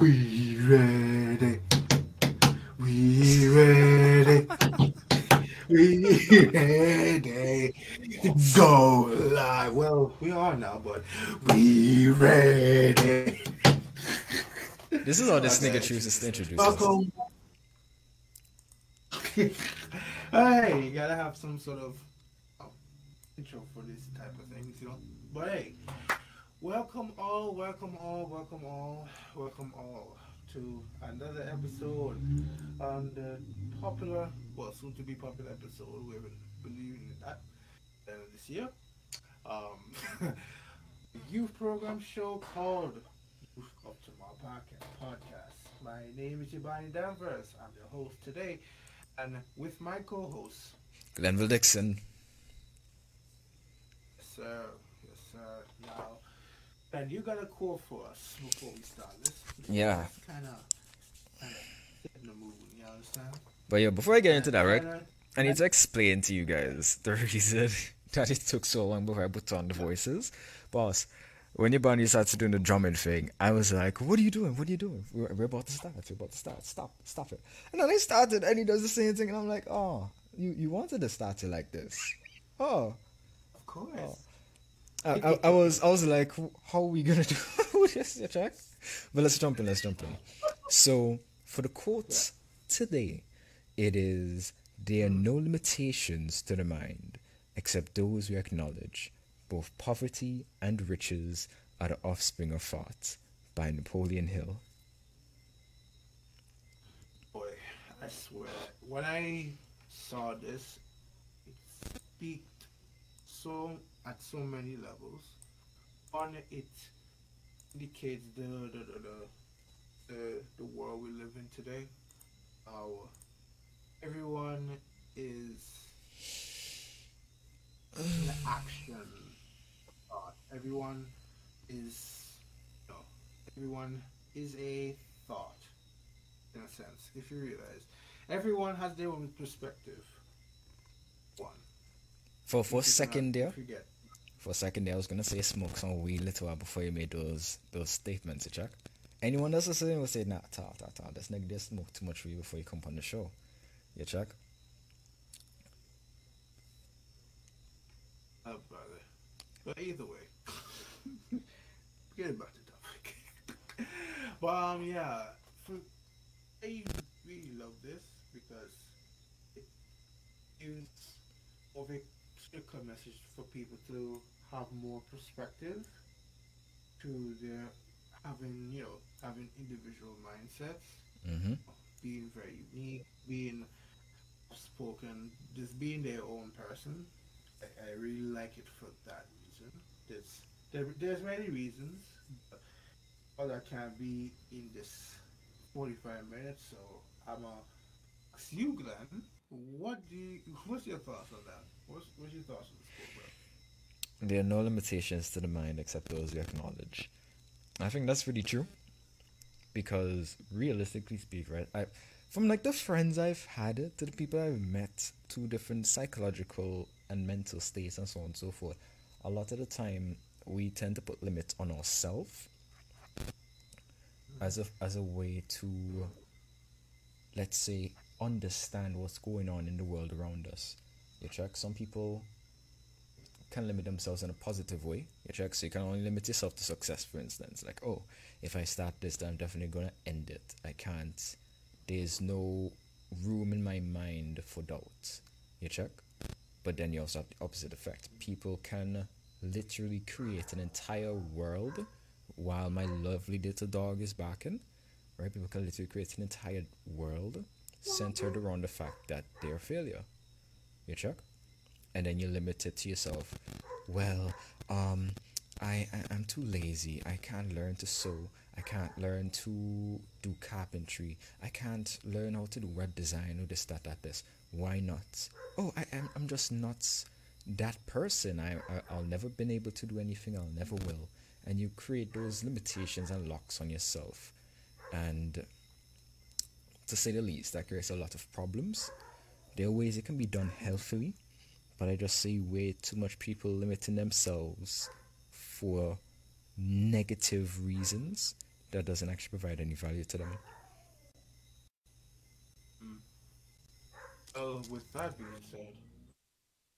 We ready. We ready. We ready. Go live. Well, we are now, but we ready. This is all this nigga chooses to introduce. Welcome. hey, you gotta have some sort of oh, intro for this type of thing, you know. But hey, welcome all, welcome all, welcome all, welcome all to another episode on the popular, well, soon to be popular episode. We haven't believed in that uh, this year. Um, youth program show called Youth of Tomorrow Podcast. Podcast. My name is Ibani Danvers. I'm your host today, and with my co-host, Glenville Dixon. yes, sir, yes, sir. Now, Ben, you got a call for us before we start this. Yeah. Kind of, setting the mood. You understand? But yeah, before I get into that, right? I need to explain to you guys the reason that it took so long before I put on the voices. Boss, when Ibani started doing the drumming thing, I was like, what are you doing? What are you doing? We're, we're about to start. We're about to start. Stop. Stop it. And then I started and he does the same thing and I'm like, oh, you, you wanted to start it like this. Oh. Of course. Oh. I, I, was I was like, how are we gonna do this? Check? But let's jump in. Let's jump in. So for the quotes today, it is there are no limitations to the mind except those we acknowledge. Both poverty and riches are the offspring of thought. By Napoleon Hill. Boy, I swear, when I saw this, it speaked so at so many levels. On it indicates the the the the, the, world we live in today. How everyone is in action. everyone is no, everyone is a thought in a sense, if you realize. Everyone has their own perspective. For for a second there, for a second there, I was gonna say smoke some weed little while before you made those those statements, you check. Anyone else listening will say, nah, ta ta ta, this nigga just smoke too much weed before you come on the show. You check? Oh, brother. But either way, forget about the topic. but um, yeah, for, I really love this because it gives of a stricter message for people to have more perspective to their having you know having individual mindsets Mm-hmm. being very unique, being spoken, just being their own person. I, I really like it for that reason. There's there, there's many reasons, but all that can be in this 45 minutes. So I'm a ask you, Glenn. What do you, what's your thoughts on that? What's what's your thoughts on this program? There are no limitations to the mind except those we acknowledge. I think that's really true. Because realistically speak, right, I from like the friends I've had to the people I've met to different psychological and mental states and so on and so forth, a lot of the time we tend to put limits on ourselves as a as a way to let's say understand what's going on in the world around us. You check some people can limit themselves in a positive way. You check, so you can only limit yourself to success, for instance. Like, oh, if I start this, then I'm definitely gonna end it. I can't. There's no room in my mind for doubt. You check, but then you also have the opposite effect. People can literally create an entire world while my lovely little dog is barking. Right? People can literally create an entire world centered around the fact that they're a failure. You check? and then you limit it to yourself. Well, um, I, I I'm too lazy. I can't learn to sew. I can't learn to do carpentry. I can't learn how to do web design or this that that this. Why not? Oh, I am I'm just not that person. I, I I'll never been able to do anything. I'll never will. And you create those limitations and locks on yourself, and to say the least, that creates a lot of problems. There are ways it can be done healthily, but I just see way too much people limiting themselves for negative reasons that doesn't actually provide any value to them. So, with that being said,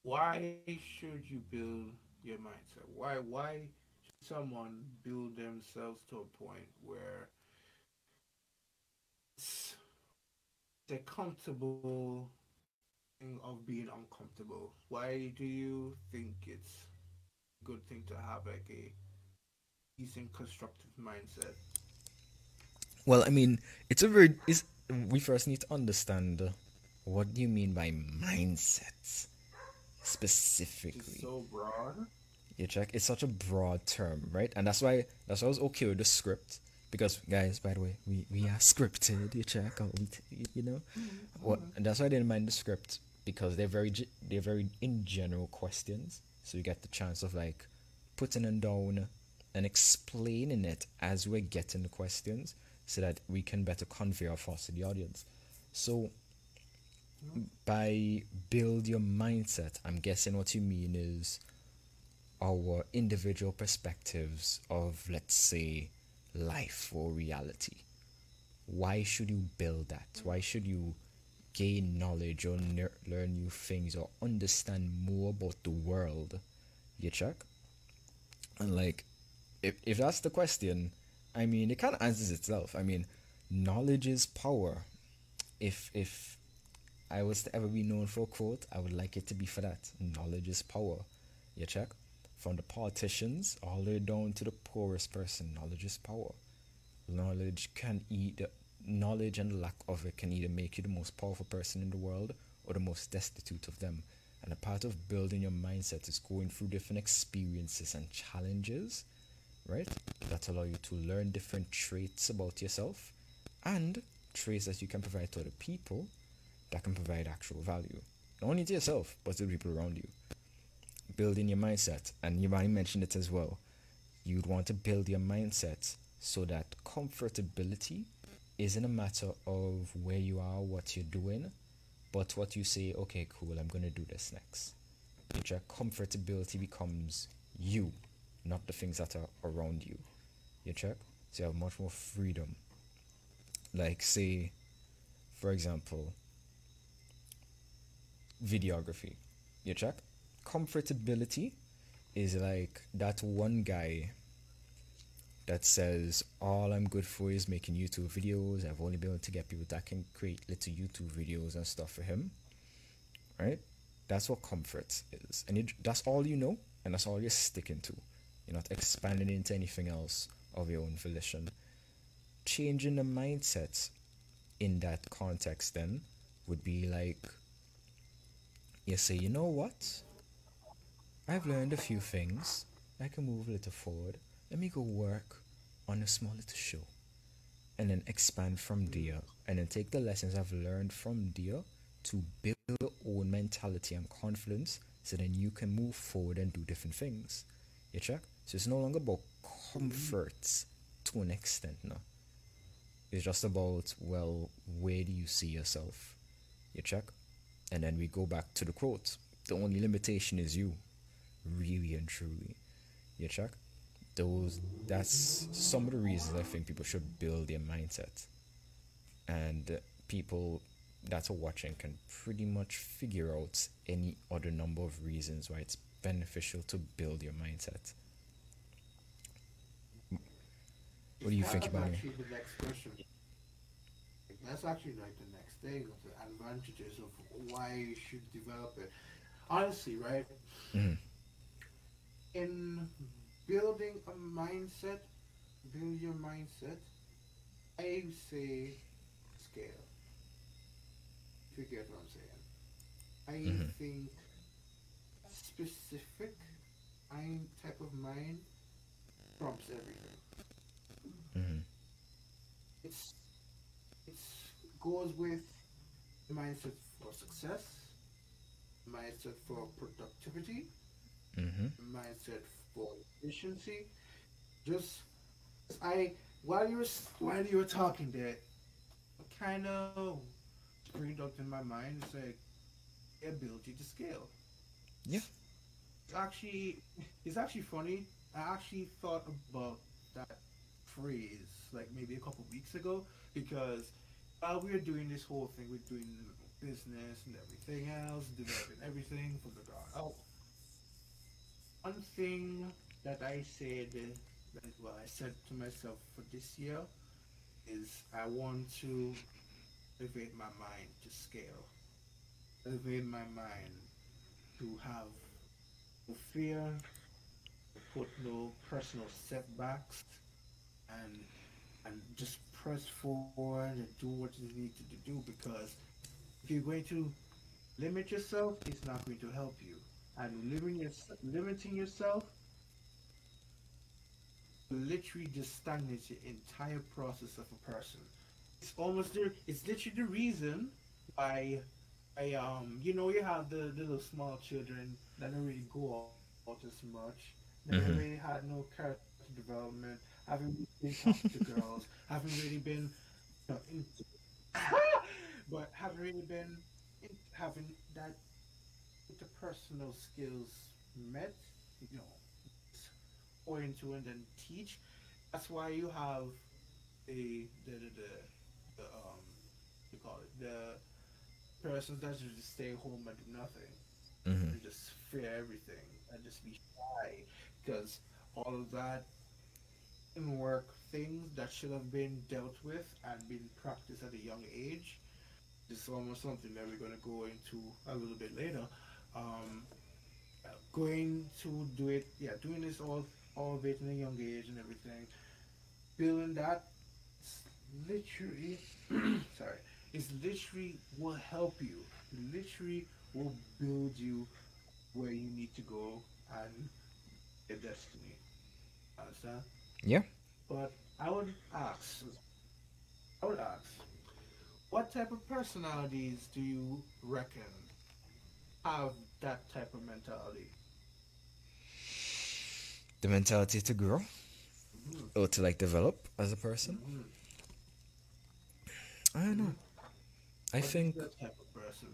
why should you build your mindset? Why why should someone build themselves to a point where they're comfortable of being uncomfortable? Why do you think it's a good thing to have like a decent constructive mindset? Well, I mean, it's a very. It's, we first need to understand what do you mean by mindsets specifically. It's so broad. You check. It's such a broad term, right? And that's why that's why I was okay with the script because guys, by the way, we we are scripted. You check. You know, mm-hmm. what? And that's why I didn't mind the script because they're very they're very in general questions, so you get the chance of like putting them down and explaining it as we're getting the questions so that we can better convey our thoughts to the audience. So by build your mindset, I'm guessing what you mean is our individual perspectives of, let's say, life or reality. Why should you build that? Why should you gain knowledge or learn new things or understand more about the world? You check? And like, if, if that's the question, I mean, it kind of answers itself. I mean, knowledge is power. If if I was to ever be known for a quote, I would like it to be for that. Knowledge is power. You check? From the politicians all the way down to the poorest person, knowledge is power. Knowledge can either knowledge and lack of it can either make you the most powerful person in the world or the most destitute of them. And a part of building your mindset is going through different experiences and challenges, right? That allow you to learn different traits about yourself and traits that you can provide to other people that can provide actual value, not only to yourself, but to the people around you. Building your mindset, and you already mentioned it as well. You'd want to build your mindset so that comfortability isn't a matter of where you are, what you're doing, but what you say, okay, cool, I'm going to do this next. Your comfortability becomes you, not the things that are around you. You check? So you have much more freedom. Like, say, for example, videography. You check? Comfortability is like that one guy that says all I'm good for is making YouTube videos. I've only been able to get people that can create little YouTube videos and stuff for him. Right? That's what comfort is. And it, that's all you know, and that's all you're sticking to. You're not expanding into anything else of your own volition. Changing the mindset in that context then would be like you say, you know what? I've learned a few things. I can move a little forward. Let me go work on a small little show. And then expand from there. And then take the lessons I've learned from there to build your own mentality and confidence so then you can move forward and do different things. You check? So it's no longer about comforts to an extent now. It's just about, well, where do you see yourself? You check? And then we go back to the quote. The only limitation is you. Really and truly. You check? Those that's some of the reasons I think people should build their mindset. And people that are watching can pretty much figure out any other number of reasons why it's beneficial to build your mindset. What do you think about it? The next question. That's actually like the next thing of the advantages of why you should develop it. Honestly, right? Mm. In building a mindset, build your mindset, I say scale. If you get what I'm saying. I mm-hmm. think specific mind type of mind trumps everything. Mm-hmm. It's it's goes with the mindset for success, mindset for productivity, mm-hmm. mindset for efficiency. Just I while you were while you were talking there, kind of springed up in my mind is like ability to scale. Yeah. It's actually it's actually funny. I actually thought about that phrase like maybe a couple weeks ago because while we were doing this whole thing, we're doing business and everything else, developing everything from the ground up. One thing that I said, that, well, I said to myself for this year is I want to elevate my mind to scale, elevate my mind to have no fear, to put no personal setbacks, and and just press forward and do what you need to do because if you're going to limit yourself, it's not going to help you. And limiting, your, limiting yourself literally just stagnates your entire process of a person. It's almost there. It's literally the reason why, I um, you know, you have the, the little small children that don't really go out as much. They Mhm. really had no character development. Haven't really been talking to girls. Haven't really been, you know, into, but haven't really been in, having that interpersonal skills met. You know, pour into and then teach. That's why you have a the the, the, the um you call it the persons that just stay home and do nothing hmm and just fear everything and just be shy because all of that in work things that should have been dealt with and been practiced at a young age is almost something that we're going to go into a little bit later um going to do it yeah doing this all all of it in a young age and everything. Building that literally sorry it's literally will help you. Literally will build you where you need to go and your destiny. Understand? Yeah. but i would ask i would ask what type of personalities do you reckon have that type of mentality The mentality to grow Mhm. or to like develop as a person. Mhm. I don't know. I What think that type of person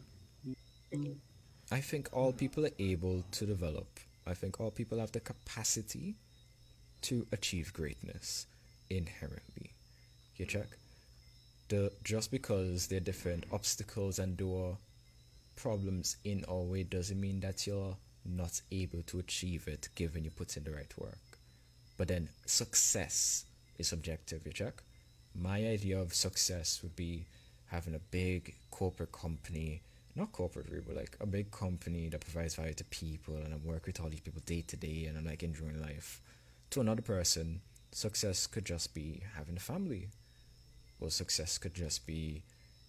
I think all people are able to develop. I think all people have the capacity to achieve greatness inherently. You check? The just because there are different obstacles and door problems in our way doesn't mean that you're not able to achieve it given you put in the right work. But then success is subjective, you check? My idea of success would be having a big corporate company, not corporate really, but like a big company that provides value to people and I work with all these people day to day and I'm like enjoying life. To another person, success could just be having a family. Or success could just be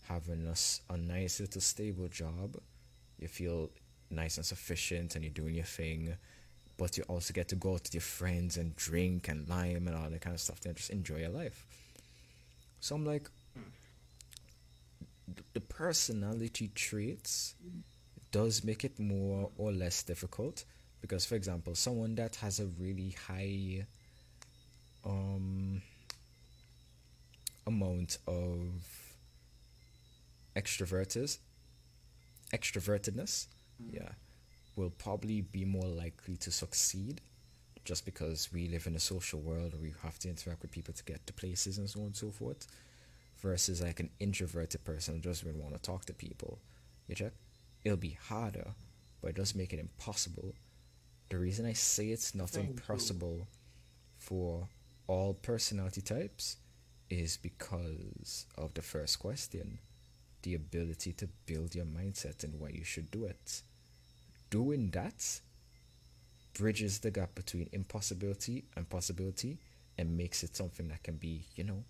having a nice little stable job. You feel nice and sufficient and you're doing your thing. But you also get to go out with your friends and drink and lime and all that kind of stuff and just enjoy your life. So I'm like, the personality traits does make it more or less difficult because for example someone that has a really high um amount of extroverted extrovertedness mm. yeah will probably be more likely to succeed just because we live in a social world where we have to interact with people to get to places and so on and so forth versus like an introverted person who doesn't really want to talk to people. You check? It'll be harder but it doesn't make it impossible. The reason i say it's not Thank you. impossible for all personality types is because of the first question the ability to build your mindset and why you should do it. Doing that bridges the gap between impossibility and possibility and makes it something that can be you know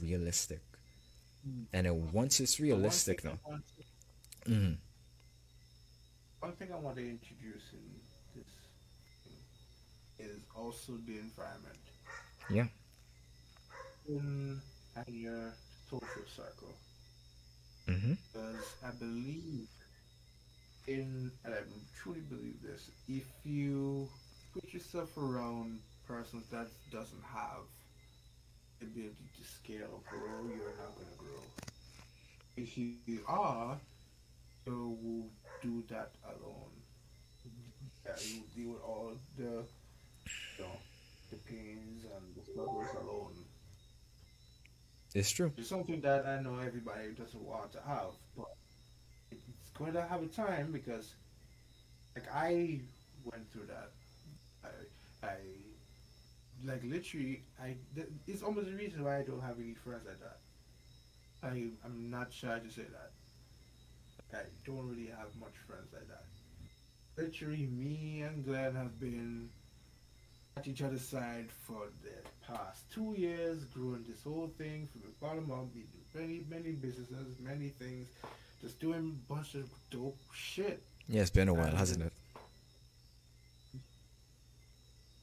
realistic. And then once it's But one realistic now I want to- mhm, One thing I want to introduce in this is also the environment. Yeah. In and your social circle. Mm-hmm. Because I believe in, and I truly believe this, if you put yourself around persons that doesn't have the ability to scale or grow, you're not going to grow. If you are, you will do that alone. Yeah, you will deal with all the, you know, the pains and the struggles alone. It's true. It's something that I know everybody doesn't want to have, but it's going to have a time because, like, I went through that. I, I, like, literally, I. th- It's almost the reason why I don't have any friends like that. I, I'm not shy to say that. I don't really have much friends like that. Literally, me and Glenn have been at each other's side for the past two years, growing this whole thing from the bottom up, we do many, many businesses, many things, just doing a bunch of dope shit. Yeah, it's been a while, hasn't it?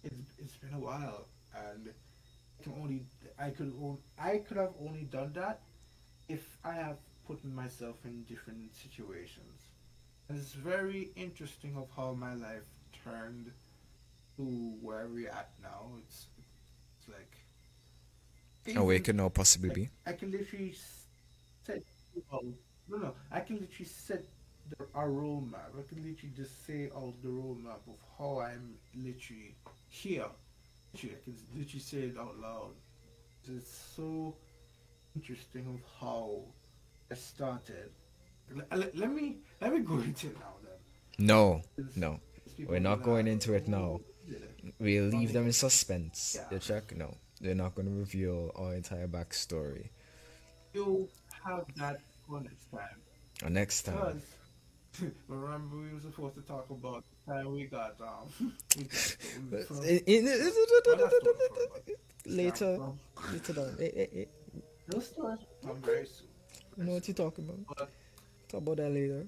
It's, it's been a while, and I can only I could on- I could have only done that if I have put myself in different situations. And it's very interesting of how my life turned to where we're at now. It's it's like Or it even- possibly be. I can literally set no no I can literally set the, a roadmap. I can literally just say out the roadmap of how I'm literally here. Literally, I can literally say it out loud. It's so interesting of how I started. Let, let, let me let me go into it now then. No, no. We're not going into it now. "Oh, yeah." We'll leave them in suspense. Yeah. You check? No. They're not going to reveal our entire backstory. You'll have that for next time. Or next time. Because remember we were supposed to talk about the time we got um we got from- In- in- later, from. later down. Eh, eh, eh. Those stories come very soon. You know what you're talking about. But Talk about that later.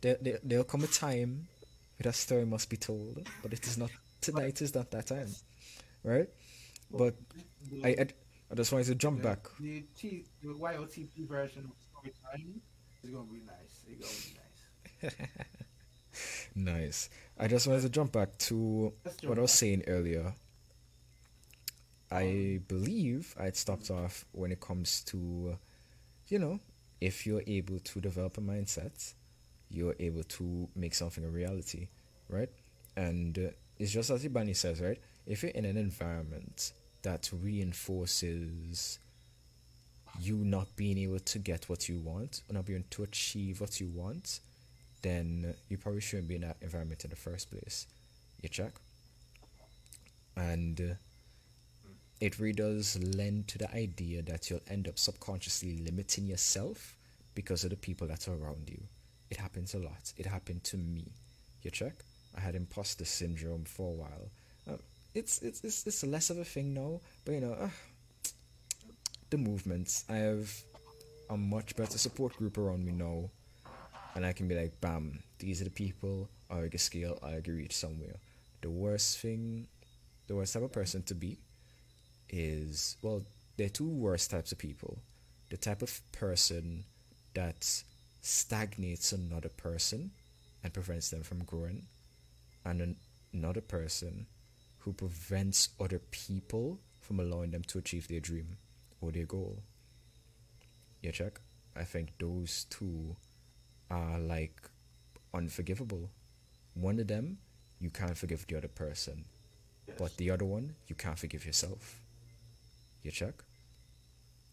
There, there, there'll come a time that story must be told, but it is not tonight. Is not that time, right? But I, I, I just wanted to jump the, back. The T the YOTP version of story time is gonna be nice. It's gonna be nice. Nice. I just wanted to jump back to jump what I was saying earlier. I um, believe I'd stopped off when it comes to, you know, if you're able to develop a mindset, you're able to make something a reality, right? And uh, it's just as Ibani says, right? If you're in an environment that reinforces you not being able to get what you want, or not being able to achieve what you want, then you probably shouldn't be in that environment in the first place. You check? And uh, it really does lend to the idea that you'll end up subconsciously limiting yourself because of the people that are around you. It happens a lot. It happened to me. You check? I had imposter syndrome for a while. Um, it's, it's it's it's less of a thing now, but you know, uh, the movements. I have a much better support group around me now, and I can be like, bam, these are the people. I can scale. I can reach somewhere. The worst thing, the worst type of person to be, is well, there are two worst types of people. The type of person that stagnates another person and prevents them from growing, and an- another person who prevents other people from allowing them to achieve their dream or their goal. Yeah, check? I think those two are like unforgivable. One of them, you can't forgive the other person, Yes. but the other one, you can't forgive yourself. You check?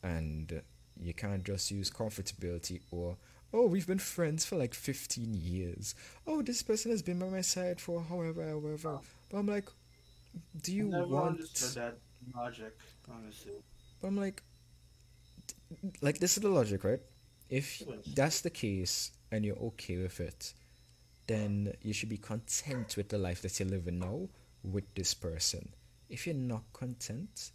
And you can't just use comfortability or, oh, we've been friends for like 15 years. Oh, this person has been by my side for however, however. But I'm like, do you Never want. that logic, honestly. But I'm like, like this is the logic, right? If that's the case and you're okay with it, then you should be content with the life that you're living now with this person. If you're not content,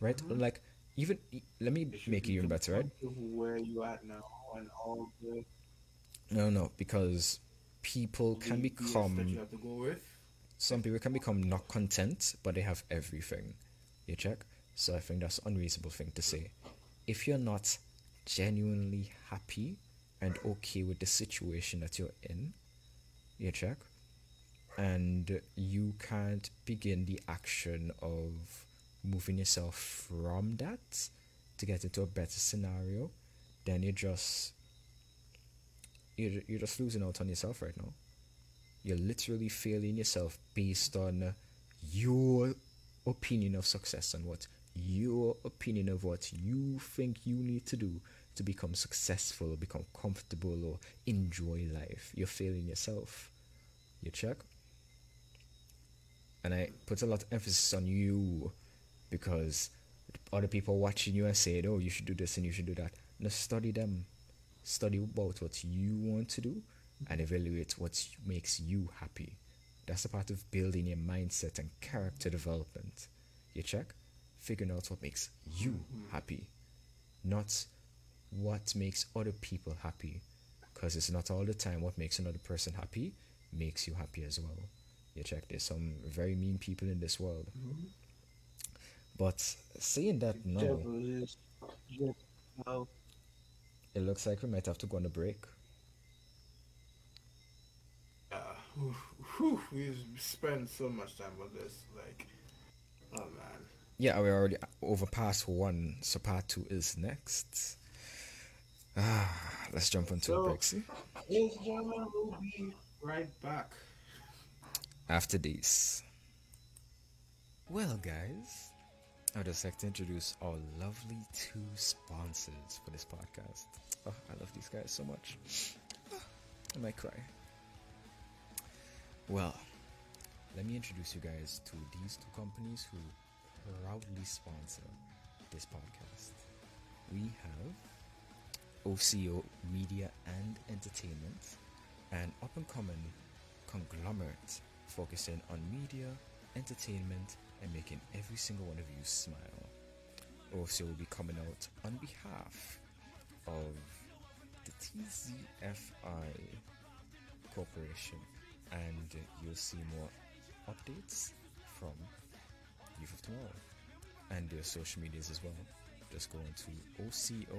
right? Mhm. Like even let me make it even better, right? Where you at now and all the No, no, because people can BS that you become have to go with. some people can become not content, but they have everything. You check? So I think that's an unreasonable thing to say. If you're not genuinely happy and okay with the situation that you're in, you check? And you can't begin the action of moving yourself from that to get into a better scenario, then you're just you're, you're just losing out on yourself right now you're literally failing yourself based on your opinion of success and what your opinion of what you think you need to do to become successful, become comfortable, or enjoy life. You're failing yourself. You check? And I put a lot of emphasis on you because other people watching you and saying, oh, you should do this and you should do that. Now study them. Study about what you want to do and evaluate what makes you happy. That's a part of building your mindset and character development. You check? Figuring out what makes you happy, not what makes other people happy. Because it's not all the time what makes another person happy makes you happy as well. You check, there's some very mean people in this world. Mm-hmm. But saying that now, Devil is just out. It looks like we might have to go on a break. Uh, whew, whew, we spent so much time on this. Like, oh man. Yeah, we're already over past one, so part two is next. Ah, let's jump into a So- break. See? We'll be right back. after this. Well, guys, I'd just like to introduce our lovely two sponsors for this podcast. Oh, I love these guys so much. I might cry. Well, let me introduce you guys to these two companies who proudly sponsor this podcast. We have OCO Media and Entertainment, an up and coming conglomerate focusing on media, entertainment, and making every single one of you smile. Also, will be coming out on behalf of the TZFI Corporation, and you'll see more updates from Youth of Tomorrow and their social medias as well. Just go into OCO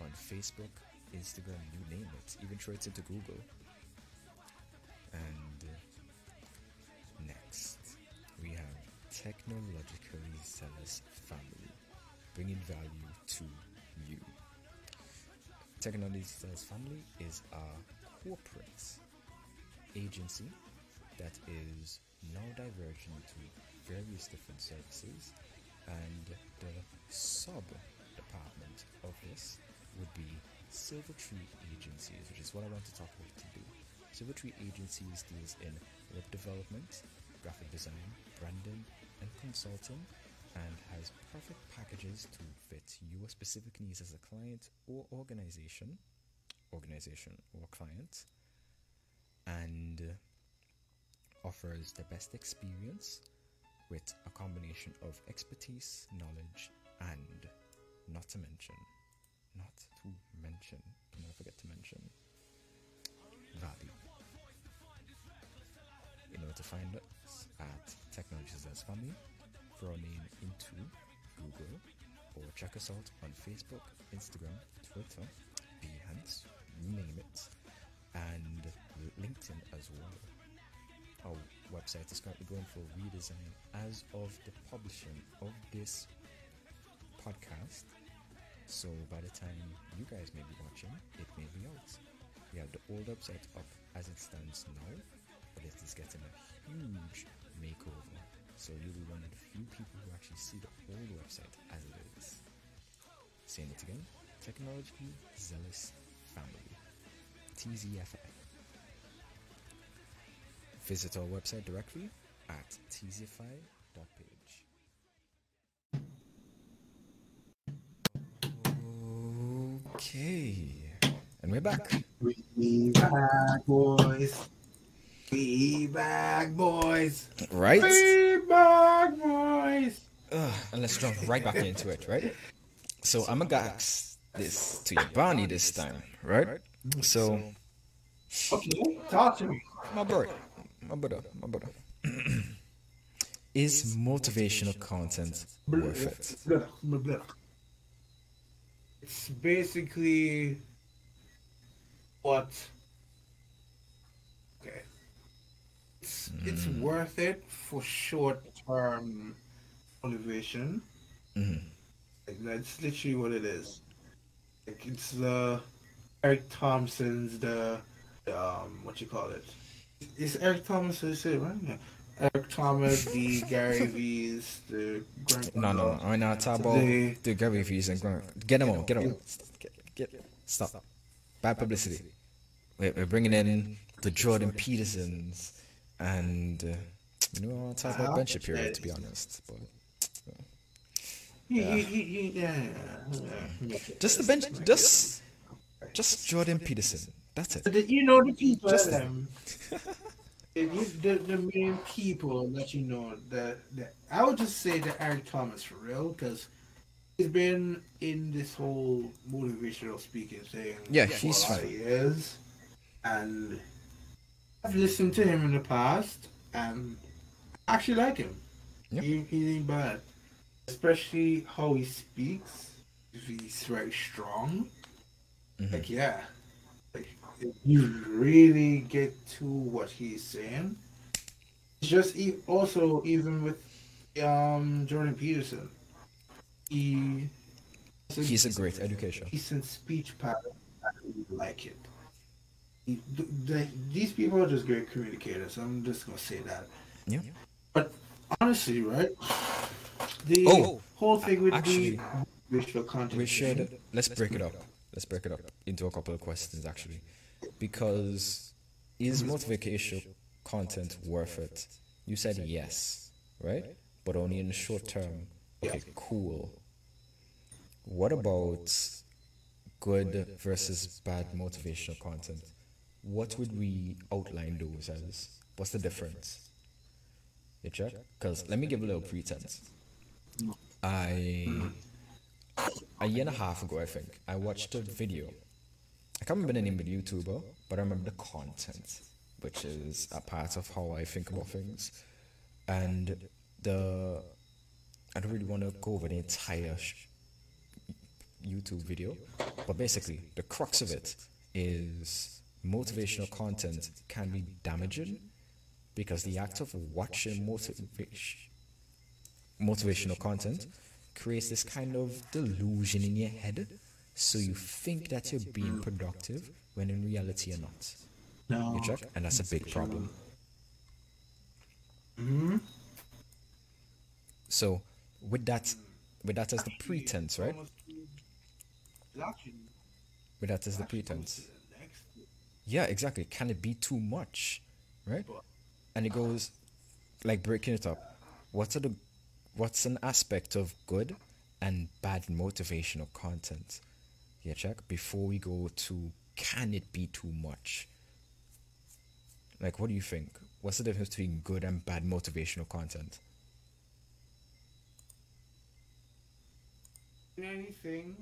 on Facebook, Instagram, you name it. Even throw it into Google. And uh, next, we have Technologically Zealous Family, bringing value to you. Technologically Zealous Family is a corporate agency that is now diverging into various different services, and the sub department of this would be Silver Tree Agencies, which is what I want to talk about today. Silver Tree Agencies deals in web development, graphic design, branding, and consulting, and has perfect packages to fit your specific needs as a client or organization, organization or client, and offers the best experience with a combination of expertise, knowledge, and not to mention, not to mention, do not forget to mention, value. In order to find us at Technologically Zealous Family, our name into Google or check us out on Facebook, Instagram, Twitter, Behance, name it, and LinkedIn as well. Our website is currently going for a redesign as of the publishing of this podcast. So by the time you guys may be watching, it may be out. We have the old website up as it stands now, but it is getting a huge makeover. So you'll be one of the few people who actually see the old website as it is. Saying it again, Technologically Zealous Family. TZFI. Visit our website directly at tzfi.page. Okay, and we're back. We back, boys. We back, boys. Right? We back, boys. Ugh, and let's jump right back into it, right? So I'm gonna ask this to your Barney, this time, right? So, Okay, talk to me. my brother, my brother, my brother. Is motivational content worth it? It's basically what. Okay. It's, it's worth it for short term motivation. Like, that's literally what it is. Like it's the Eric Thompson's the um what you call? It's Eric Thompson say right? Yeah. Eric Thomas, the Gary V's, the Grant No, no, no. I'm not talking about the Gary V's and Grant. Get them on. Get them on. Get, get, stop. Bad publicity. We're, we're bringing in the Jordan Petersons and uh, you know I want to talk about Ben Shapiro to be honest, but he, yeah, yeah, yeah. just the bench, just just Jordan Peterson. That's it. You know the people Just them. the, the, the main people that you know that that I would just say that Eric Thomas for real because he's been in this whole motivational speaking thing. Yeah, for he's fine. years, and I've listened to him in the past and I actually like him. Yeah. He, he ain't bad, especially how he speaks. He's very strong. Mhm. Like yeah, like you really get to what he's saying. It's just e- also even with um Jordan Peterson, he He's a great education. decent speech pattern. I really like it. He, the, these people are just great communicators. I'm just gonna say that. Yeah. But honestly, right? The Oh, whole thing with actually, the visual content. We should let's break it up. Let's break it up into a couple of questions actually, because is motivational content worth it? You said yes, right? But only in the short term. Okay, cool. What about good versus bad motivational content? What would we outline those as? What's the difference? You check? Because let me give a little pretense. I a year and a half ago, I think, I watched a video. I can't remember the name of the YouTuber, but I remember the content, which is a part of how I think about things. And the I don't really want to go over the entire sh- YouTube video, but basically, the crux of it is motivational content can be damaging because the act of watching motivation motivational content creates this kind of delusion in your head so you think that you're being productive when in reality you're not. No. you check and that's a big problem. Hmm so with that with that as the pretense right? With that as the pretense yeah exactly. Can it be too much right? And it goes like breaking it up what's are the what's an aspect of good and bad motivational content? Yeah check. Before we go to can it be too much? Like what do you think? What's the difference between good and bad motivational content? In anything,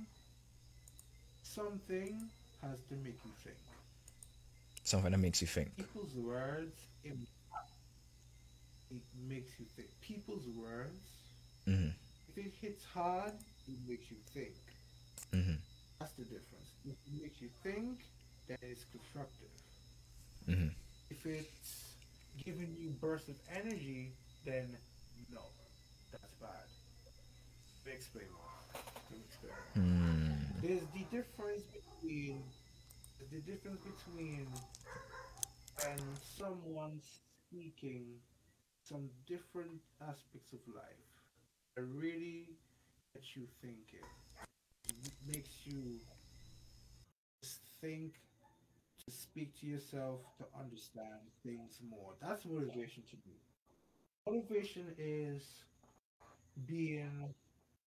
something has to make you think. Something that makes you think People's words, it, it makes you think. People's words, hmm if it hits hard, it makes you think. hmm That's the difference. If it makes you think, then it's constructive. hmm If it's giving you bursts of energy, then no, that's bad. Explain more. Explain. Hmm. There's the difference between the difference between and someone speaking some different aspects of life that really gets you thinking. It makes you think to speak to yourself to understand things more. That's motivation to me. Motivation is being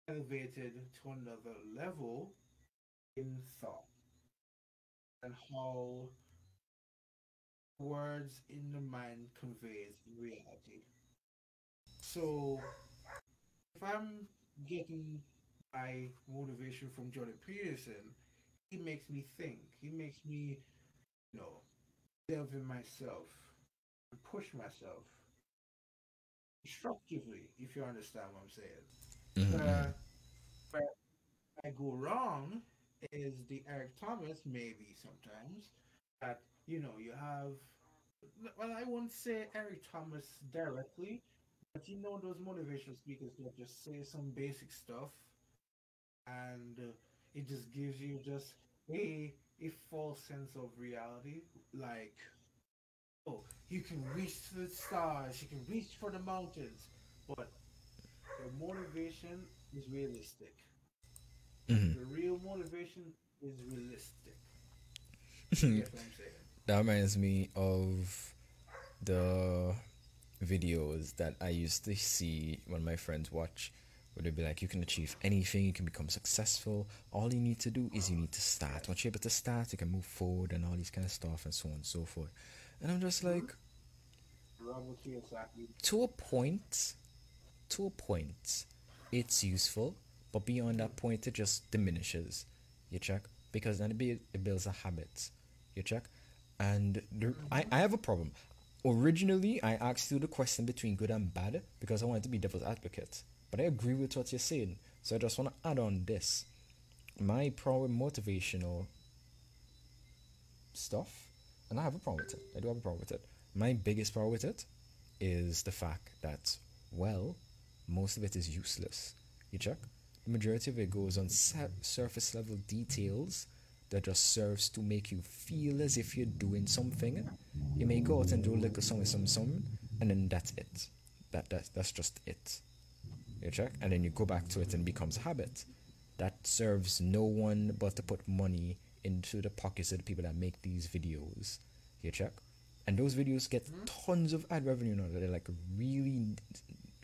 elevated to another level in thought and how words in the mind conveys reality. So if I'm getting my motivation from Jordan Peterson, he makes me think. He makes me, you know, delve in myself and push myself constructively, if you understand what I'm saying. Mhm, Where, mhm. where I go wrong is the Eric Thomas, maybe sometimes, that, you know, you have, well, I won't say Eric Thomas directly, but you know, those motivational speakers that just say some basic stuff and uh, it just gives you just a, a false sense of reality. Like, oh, you can reach the stars, you can reach for the mountains, but the motivation is realistic. Mhm. The real motivation is realistic. You what I'm saying? That reminds me of the videos that I used to see when my friends watch, where they'd be like, You can achieve anything, you can become successful. All you need to do is you need to start. Once you're able to start, you can move forward and all these kind of stuff and so on and so forth. And I'm just like, to a point, to a point, it's useful, but beyond that point, it just diminishes. You check because then it, be, it builds a habit. You check, and the, I I have a problem. Originally, I asked you the question between good and bad because I wanted to be devil's advocate, but I agree with what you're saying. So I just want to add on this. My problem motivational stuff, and I have a problem with it. I do have a problem with it. My biggest problem with it is the fact that, well, most of it is useless. You check? Majority of it goes on surface level details that just serves to make you feel as if you're doing something. You may go out and do a little something, something, something, and then that's it. That, that That's just it. You check? And then you go back to it and it becomes habit. That serves no one but to put money into the pockets of the people that make these videos. You check? And those videos get hmm? tons of ad revenue now. They're like really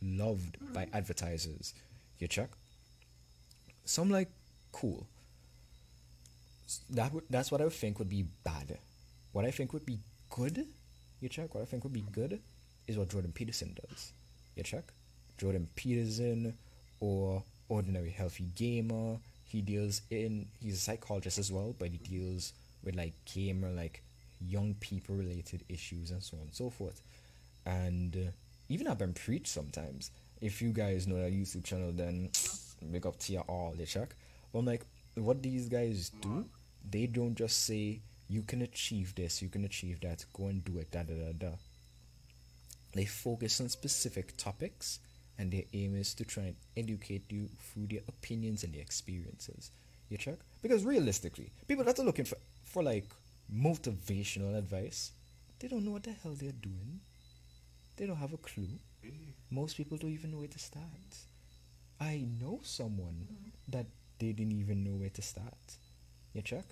loved by hmm. advertisers. You check? So I'm like, cool. That would, that's what I would think would be bad. What I think would be good, you check? What I think would be good is what Jordan Peterson does. You check? Jordan Peterson or Ordinary Healthy Gamer. He deals in, he's a psychologist as well, but he deals with like gamer, like young people related issues and so on and so forth. And uh, even I've been preached sometimes. If you guys know that YouTube channel, then make up to you all, you check. But I'm like, what these guys do, they don't just say, you can achieve this, you can achieve that, go and do it, da da da da. They focus on specific topics, and their aim is to try and educate you through their opinions and their experiences. You check? Because realistically, people that are looking for, for like motivational advice, they don't know what the hell they're doing. They don't have a clue. Mm-hmm. Most people don't even know where to start. I know someone mm-hmm. that they didn't even know where to start. You check?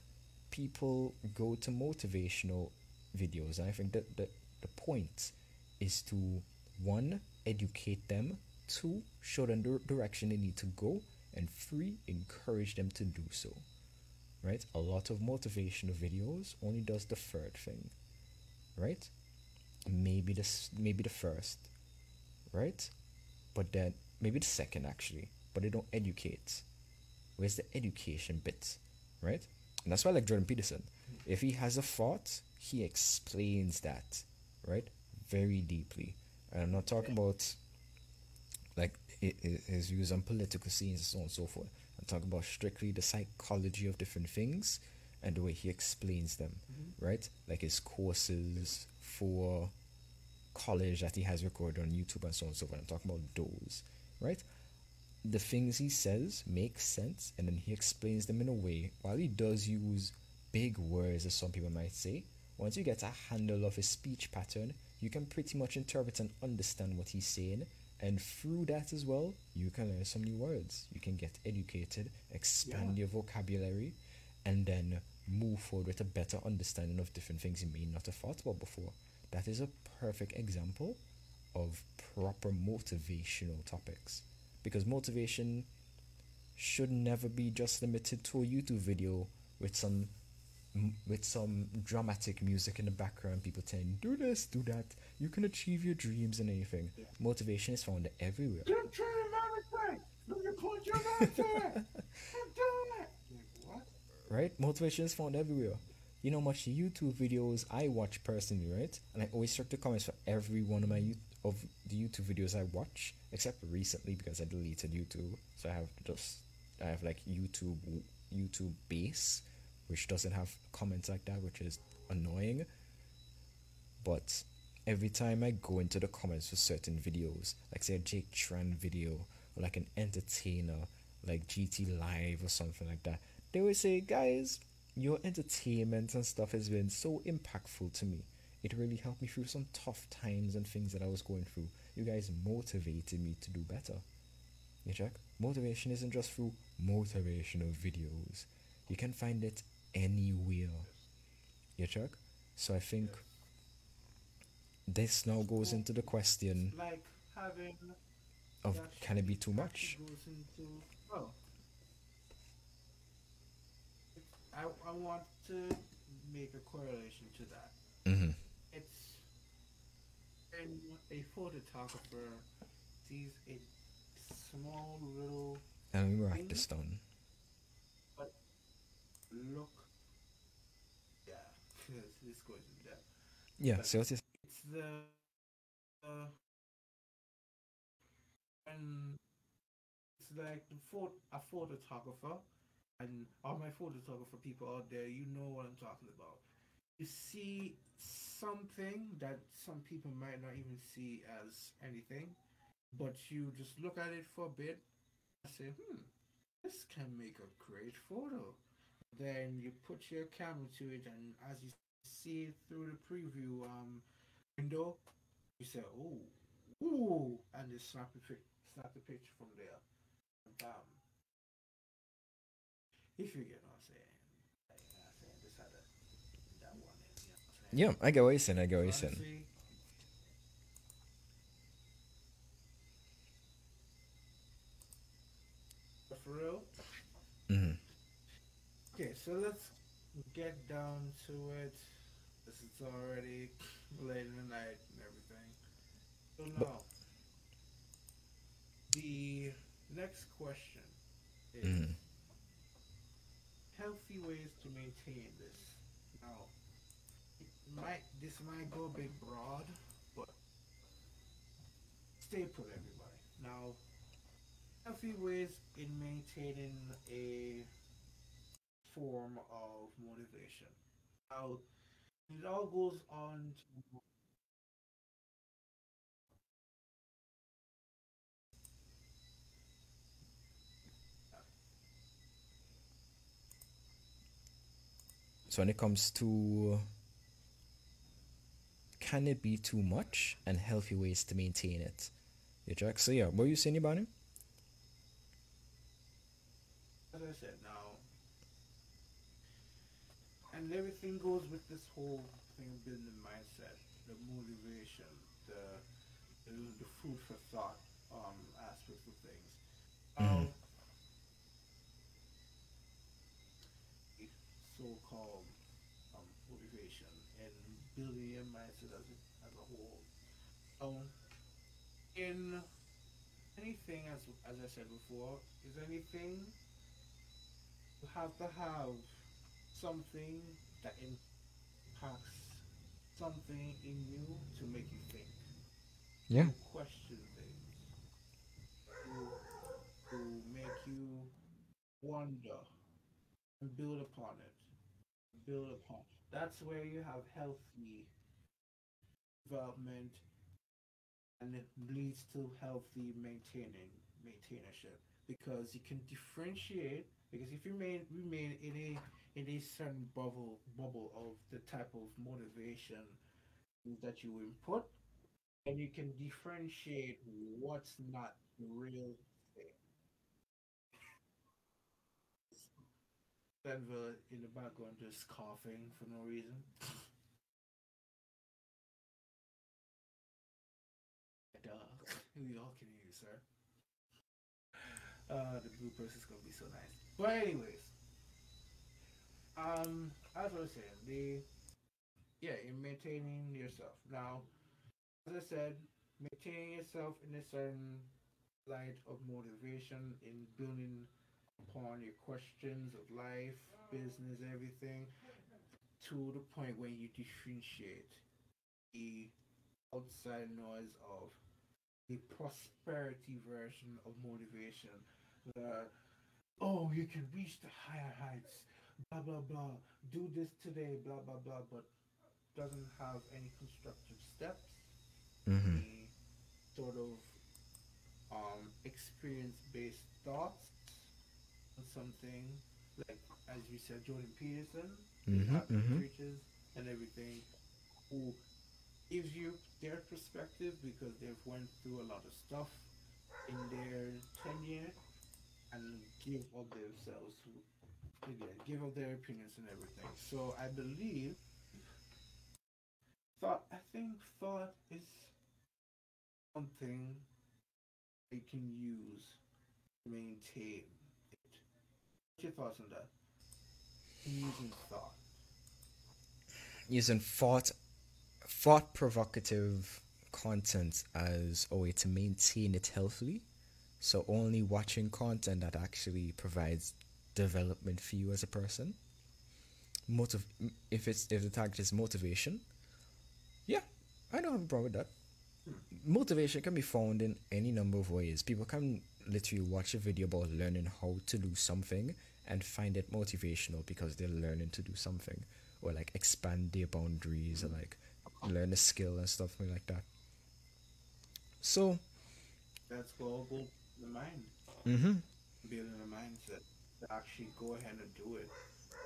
People go to motivational videos, and I think that the, the point is to one, educate them, two, show them the direction they need to go, and three, encourage them to do so. Right? A lot of motivational videos only does the third thing. Right? Maybe the maybe the first, right? But then maybe the second actually, but they don't educate. Where's the education bit, right? And that's why I like Jordan Peterson. If he has a thought, he explains that, right? Very deeply. And I'm not talking about like hi- hi- his views on political scenes and so on and so forth. I'm talking about strictly the psychology of different things and the way he explains them, mm-hmm. right? Like his courses for college that he has recorded on YouTube and so on and so forth. I'm talking about those, right? The things he says make sense and then he explains them in a way, while he does use big words, as some people might say, once you get a handle of his speech pattern, you can pretty much interpret and understand what he's saying. And through that as well, you can learn some new words. You can get educated, expand your vocabulary, and then move forward with a better understanding of different things you may not have thought about before. That is a perfect example of proper motivational topics. Because motivation should never be just limited to a YouTube video with some with some dramatic music in the background, people saying, do this, do that, you can achieve your dreams and anything. Motivation is found everywhere. Don't try everything. Look, you put your mouth there. Don't do it. Like, what? right? Motivation is found everywhere. You know how much YouTube videos I watch personally, right? And I always check the comments for every one of my of the YouTube videos I watch, except recently because I deleted YouTube. So I have just I have like YouTube YouTube base, which doesn't have comments like that, which is annoying. But every time I go into the comments for certain videos, like say a Jake Tran video or like an entertainer like GT Live or something like that, they always say, guys, your entertainment and stuff has been so impactful to me. It really helped me through some tough times and things that I was going through. You guys motivated me to do better. You check? Motivation isn't just through motivational videos. You can find it anywhere. You check? So I think this now goes into the question Like having of can it be too much? Into, oh. I, I want to make a correlation to that. Mm-hmm. It's when a photographer sees a small little And let me the stone. But look. Yeah, this goes in depth. Yeah, so what is It's the uh, and it's like the photo, a photographer, and all my photographer people out there, you know what I'm talking about. You see something that some people might not even see as anything, but you just look at it for a bit and say, hmm, this can make a great photo. Then you put your camera to it, and as you see it through the preview um, window, you say, "Oh, ooh," and just snap the pic- snap the picture from there. Bam. If you get what I'm saying, Like, you know what I'm saying, just had a, that one in, you know what I'm saying? Yeah, I go you're I go what you're saying. Honestly, but for real, Mm-hmm. Okay, so let's get down to it. This is already late in the night and everything. So now, the next question is Mm-hmm. healthy ways to maintain this. Now, might this might go a bit broad, but stay put, everybody. Now, healthy ways in maintaining a form of motivation. Now, it all goes on to So when it comes to can it be too much and healthy ways to maintain it? Yeah, Jack. So yeah, what were you saying about him? as I said now, and everything goes with this whole thing of building mindset, the motivation, the the, the food for thought um aspects of things. Um, so-called um, and building your mindset as a, as a whole. Um, in anything, as as I said before, is anything you have to have something that impacts something in you to make you think. Yeah. To question things. To, to make you wonder and build upon it. Build upon. That's where you have healthy development and it leads to healthy maintaining maintainership. Because you can differentiate because if you remain remain in a in a certain bubble bubble of the type of motivation that you input and you can differentiate what's not real thing. Denver in the background just coughing for no reason. Duh. We all can you, sir. Uh, the bloopers is gonna be so nice. But anyways, um, as I was saying, the yeah, in maintaining yourself. Now, as I said, maintaining yourself in a certain light of motivation in building upon your questions of life, business, everything, to the point where you differentiate the outside noise of the prosperity version of motivation. The oh, you can reach the higher heights, blah blah blah. Do this today, blah blah blah, but doesn't have any constructive steps, Mm-hmm. any sort of um, experience-based thoughts something like, as you said, Jordan Peterson, Mhm, mhm. preachers and everything, who gives you their perspective because they've went through a lot of stuff in their tenure and give of themselves again, give of their opinions and everything. So I believe thought I think thought is something they can use to maintain your thoughts on that? Using thought. Using thought thought provocative content as oh, a way to maintain it healthily. So only watching content that actually provides development for you as a person. Motiv- if it's if the target is motivation, yeah, I don't have a problem with that. Hmm. Motivation can be found in any number of ways. People can literally watch a video about learning how to do something and find it motivational because they're learning to do something or like expand their boundaries or like learn a skill and stuff like that. So, That's called build the mind. mm-hmm. Building a mindset to actually go ahead and do it.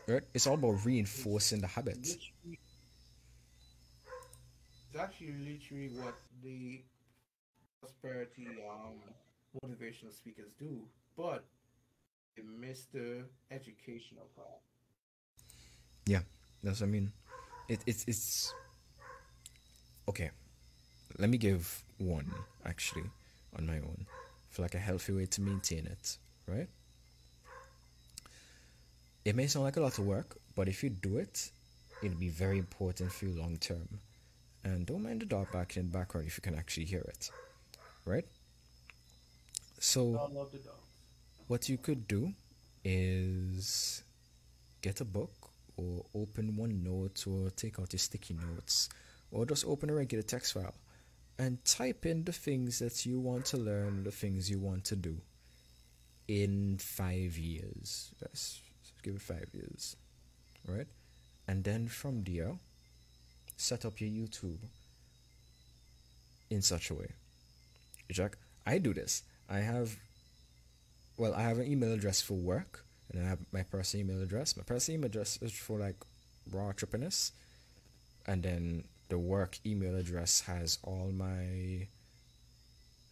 right? It's all about reinforcing the habits. It's actually literally what the prosperity um motivational speakers do, but they miss the educational part. Yeah, that's what I mean. It, it's it's okay. Let me give one actually on my own for like a healthy way to maintain it, right? It may sound like a lot of work, but if you do it, it'll be very important for you long term. And don't mind the dog barking in the background if you can actually hear it, right? So love the dogs. what you could do is get a book or open OneNote or take out your sticky notes or just open a regular text file and type in the things that you want to learn, the things you want to do in five years. Let's give it five years, right? And then from there, set up your YouTube in such a way. Jack, I do this. I have well, I have an email address for work, and I have my personal email address. My personal email address is for like raw trippiness, and then the work email address has all my,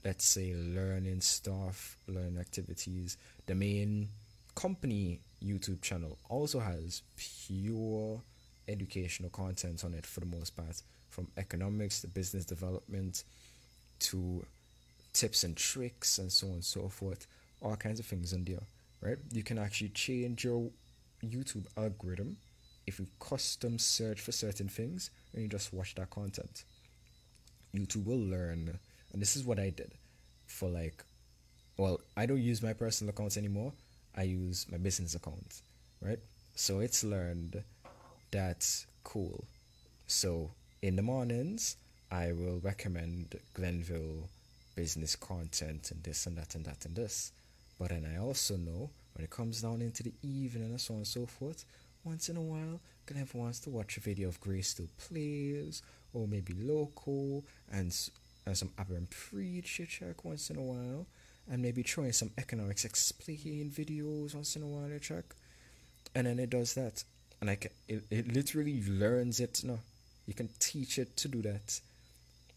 let's say, learning stuff, learning activities. The main company YouTube channel also has pure educational content on it for the most part, from economics to business development to tips and tricks and so on and so forth all kinds of things in there right? You can actually change your youtube algorithm if you custom search for certain things and you just watch that content. Youtube will learn and this is what i did for like well i don't use my personal accounts anymore. I use my business account right? So it's learned. That's cool. So in the mornings i will recommend glenville business content and this and that and that and this. But then I also know when it comes down into the evening and so on and so forth, once in a while, gonna have wants to watch a video of Grace Still Plays or maybe Local and, and some Aberrant Preacher check once in a while and maybe throwing some economics explain videos once in a while, you check. And then it does that. And I can, it, it literally learns it. No, you can teach it to do that.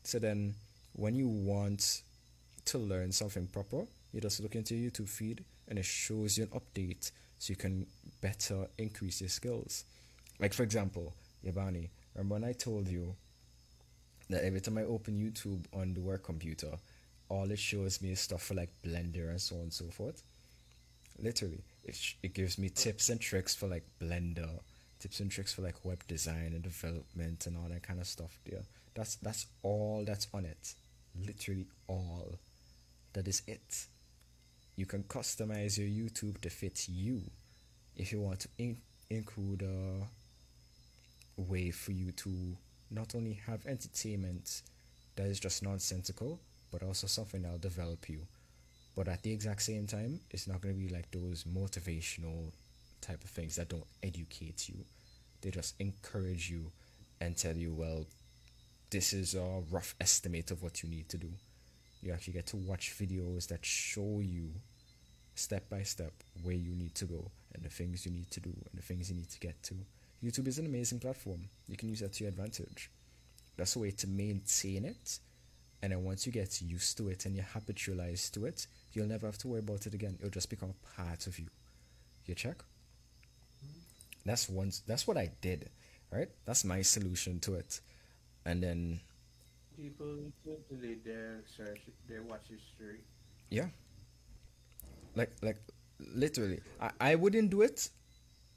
So then, when you want to learn something proper, you just look into your YouTube feed and it shows you an update so you can better increase your skills. Like, for example, Ibani, remember when I told you that every time I open YouTube on the work computer, all it shows me is stuff for like Blender and so on and so forth? Literally, it, sh- it gives me tips and tricks for like Blender, tips and tricks for like web design and development and all that kind of stuff there. That's that's all that's on it. Literally all. That is it. You can customize your YouTube to fit you. If you want to in- include a way for you to not only have entertainment that is just nonsensical, but also something that'll develop you. But at the exact same time, it's not going to be like those motivational type of things that don't educate you. They just encourage you and tell you, well, this is a rough estimate of what you need to do. You actually get to watch videos that show you step by step where you need to go and the things you need to do and the things you need to get to. YouTube is an amazing platform. You can use that to your advantage. That's a way to maintain it. And then once you get used to it and you habitualize to it, you'll never have to worry about it again. It'll just become a part of you. You check? That's one. That's what I did, right? That's my solution to it. And then, People to delete their search, their watch history. yeah, like like literally, I I wouldn't do it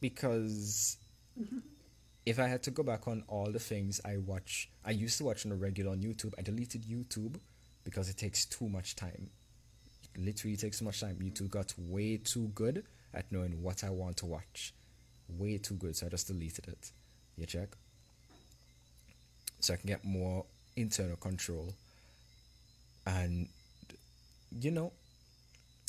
because if I had to go back on all the things I watch, I used to watch on a regular on YouTube. I deleted YouTube because it takes too much time. It literally takes too much time. YouTube got way too good at knowing what I want to watch. Way too good, so I just deleted it. You check? So I can get more internal control. And, you know,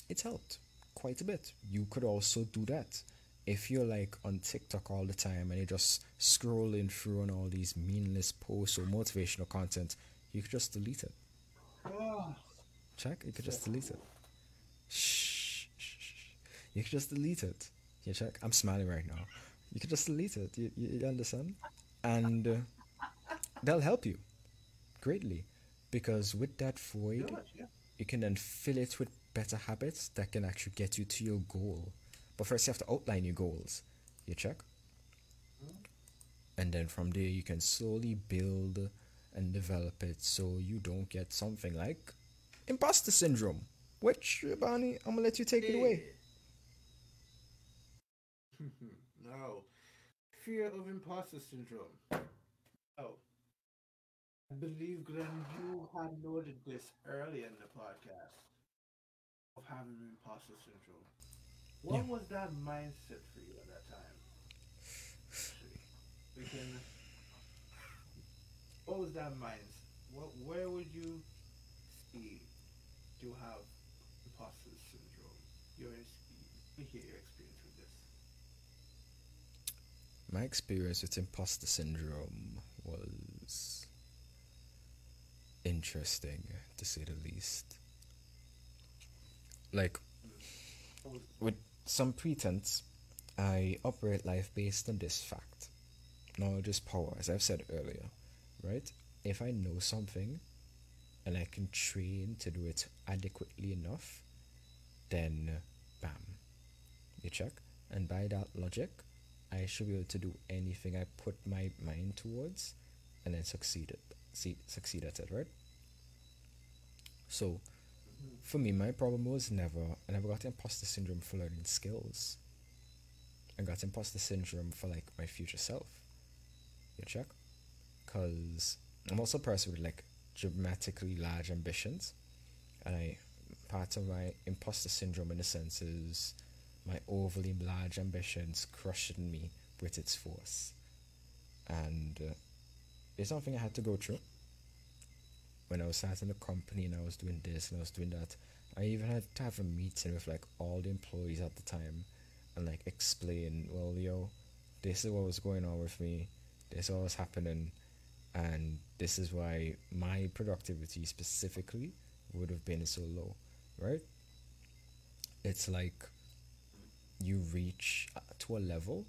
it's helped quite a bit. You could also do that if you're like on TikTok all the time and you're just scrolling through on all these meaningless posts or motivational content, you could just delete it. Check, you could just delete it. Shh, shh, shh. You could just delete it. You check. I'm smiling right now. You could just delete it. You, you, you understand? And uh, that'll help you greatly because with that void, good, yeah. you can then fill it with better habits that can actually get you to your goal. But first, you have to outline your goals. You check? Mm-hmm. And then from there, you can slowly build and develop it so you don't get something like imposter syndrome. Which, Barney, I'm gonna let you take it away. no. Fear of imposter syndrome. Oh. I believe, Glenn, you had noted this earlier in the podcast of having imposter syndrome. What Yeah. was that mindset for you at that time? What was that mindset? What, where would you see to have imposter syndrome? Your your experience with this. My experience with imposter syndrome was interesting, to say the least. Like, with some pretense, I operate life based on this fact. Knowledge is power, as I've said earlier, right? If I know something and I can train to do it adequately enough, then bam, you check. And by that logic, I should be able to do anything I put my mind towards and then succeed it, see, succeed at it, right? So, for me, my problem was never, I never got imposter syndrome for learning skills. I got imposter syndrome for like my future self. You check? Because I'm also a person with like dramatically large ambitions. And I, part of my imposter syndrome in a sense is my overly large ambitions crushing me with its force. And uh, it's something I had to go through when I was starting the company and I was doing this and I was doing that. I even had to have a meeting with like all the employees at the time and like explain, well, yo, this is what was going on with me, this is what was happening, and this is why my productivity specifically would have been so low, right? It's like you reach to a level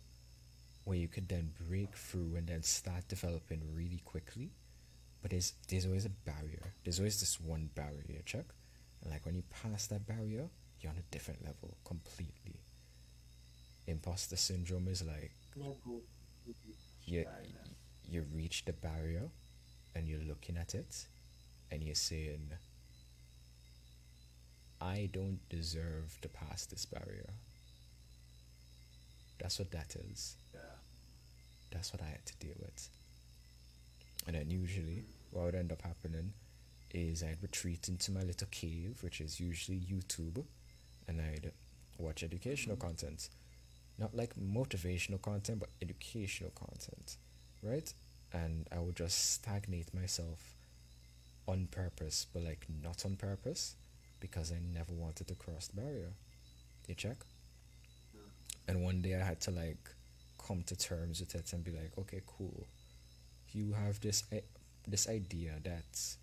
where you could then break through and then start developing really quickly but there's there's always a barrier. There's always this one barrier, check. And like when you pass that barrier, you're on a different level completely. Imposter syndrome is like you you reach the barrier and you're looking at it and you're saying I don't deserve to pass this barrier. That's what that is. Yeah. That's what I had to deal with. And then usually, what would end up happening is I'd retreat into my little cave, which is usually YouTube, and I'd watch educational content. Not like motivational content, but educational content, right? And I would just stagnate myself on purpose, but like not on purpose, because I never wanted to cross the barrier. You check? And one day I had to like come to terms with it and be like, okay, cool. You have this i- this idea that,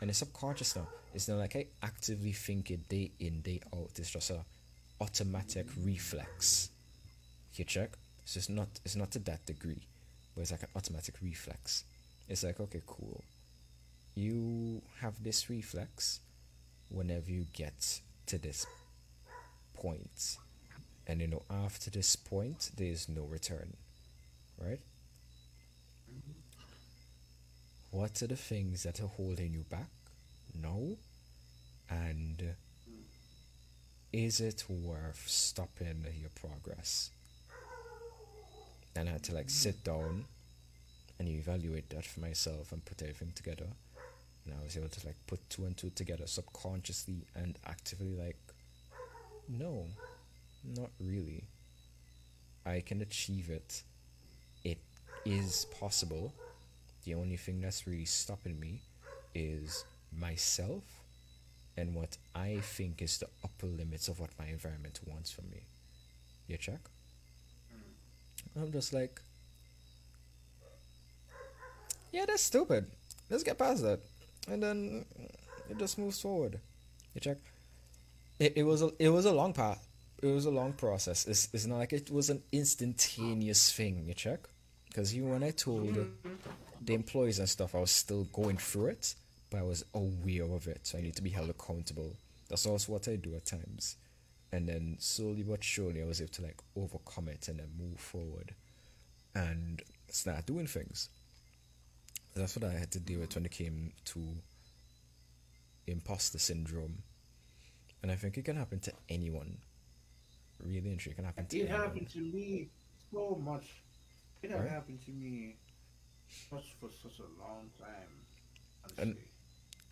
and it's subconscious now. It's not like I actively think it day in day out. It's just a automatic reflex. You check. So it's not it's not to that degree, but it's like an automatic reflex. it's like, okay, cool. You have this reflex whenever you get to this point. And you know, after this point, there's no return. Right? What are the things that are holding you back? No. And is it worth stopping your progress? And I had to like sit down and evaluate that for myself and put everything together. And I was able to like put two and two together subconsciously and actively like no, not really. I can achieve it. It is possible. The only thing that's really stopping me is myself and what I think is the upper limits of what my environment wants from me. You check? Hmm. I'm just like, yeah, that's stupid. Let's get past that. And then it just moves forward. You check? It, it was a it was a long path. It was a long process. It's, it's not like it was an instantaneous thing. You check? Because even when I told mm-hmm. the employees and stuff, I was still going through it, but I was aware of it. So I need to be held accountable. That's also what I do at times. And then slowly but surely, I was able to like overcome it and then move forward and start doing things. That's what I had to deal with when it came to imposter syndrome. And I think it can happen to anyone. Really and can happen to It happened to me so much. It Right. happened to me such for such a long time. And-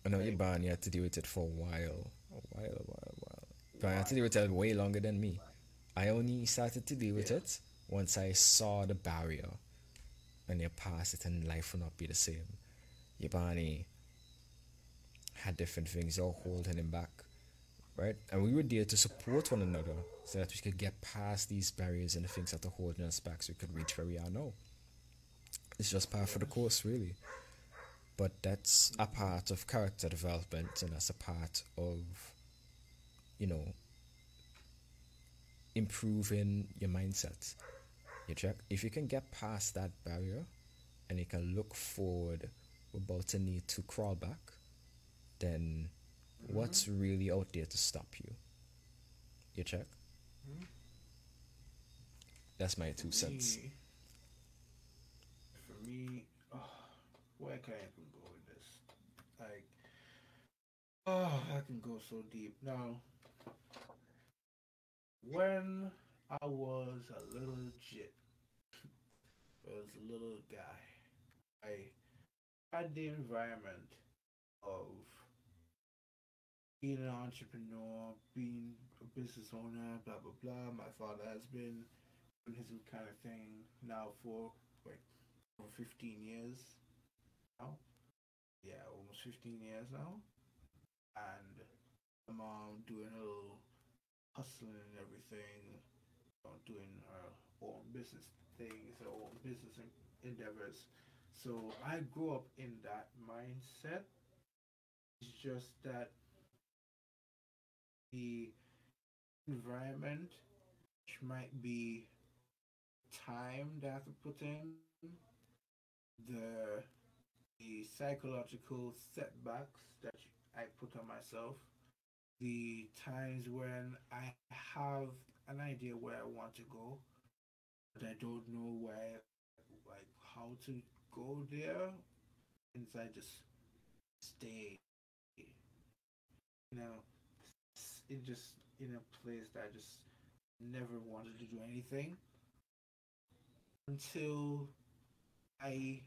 I know you ban, you had to deal with it for a while. A while, a while, a while. But I had to deal with it way longer than me. I only started to deal with Yeah. it once I saw the barrier and you pass it and life will not be the same. Ibani had different things all holding him back. Right? And we were there to support one another so that we could get past these barriers and the things that are holding us back so we could reach where we are now. It's just part for the course really but that's a part of character development and that's a part of you know improving your mindset you check if you can get past that barrier and you can look forward without the need to crawl back then Mm-hmm. what's really out there to stop you? You check? Mm-hmm. That's my two cents. Me- For me, oh, where can I even go with this? Like, oh, I can go so deep. Now, when I was a little jit, I was a little guy, I had the environment of being an entrepreneur, being a business owner, blah blah blah. My father has been doing his kind of thing now for like over 15 years now. Yeah, almost 15 years now. And my mom doing her little hustling and everything, doing her own business things, her own business endeavors. So I grew up in that mindset. It's just that the environment, which might be time that I have to put in, the the psychological setbacks that I put on myself, the times when I have an idea where I want to go, but I don't know where, like how to go there, and I just stay, you know, in just in a place that I just never wanted to do anything until I